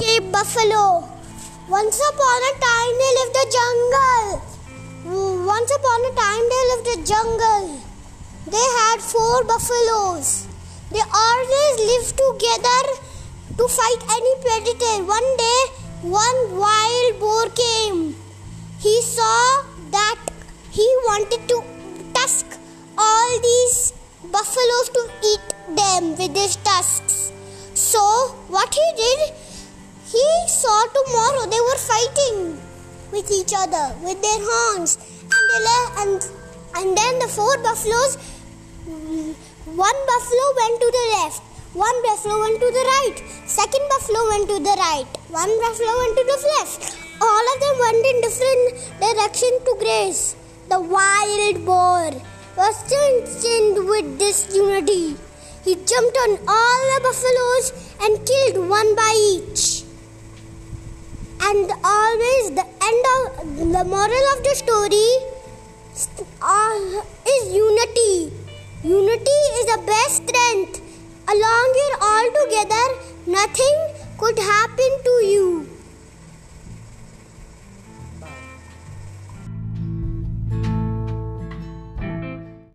brave buffalo. Once upon a time they lived a jungle. Once upon a time they lived a jungle. They had four buffaloes. They always lived together to fight any predator. One day, one wild boar came. He saw that he wanted to tusk all these buffaloes to eat them with his tusks. So, what he did, he saw tomorrow they were fighting with each other with their horns, and they and and then the four buffaloes. One buffalo went to the left, one buffalo went to the right, second buffalo went to the right, one buffalo went to the left. All of them went in different direction to graze. The wild boar was concerned with this unity. He jumped on all the buffaloes and killed one by each. And always the end of the moral of the story uh, is unity. Unity is the best strength. Along you're all together, nothing could happen to.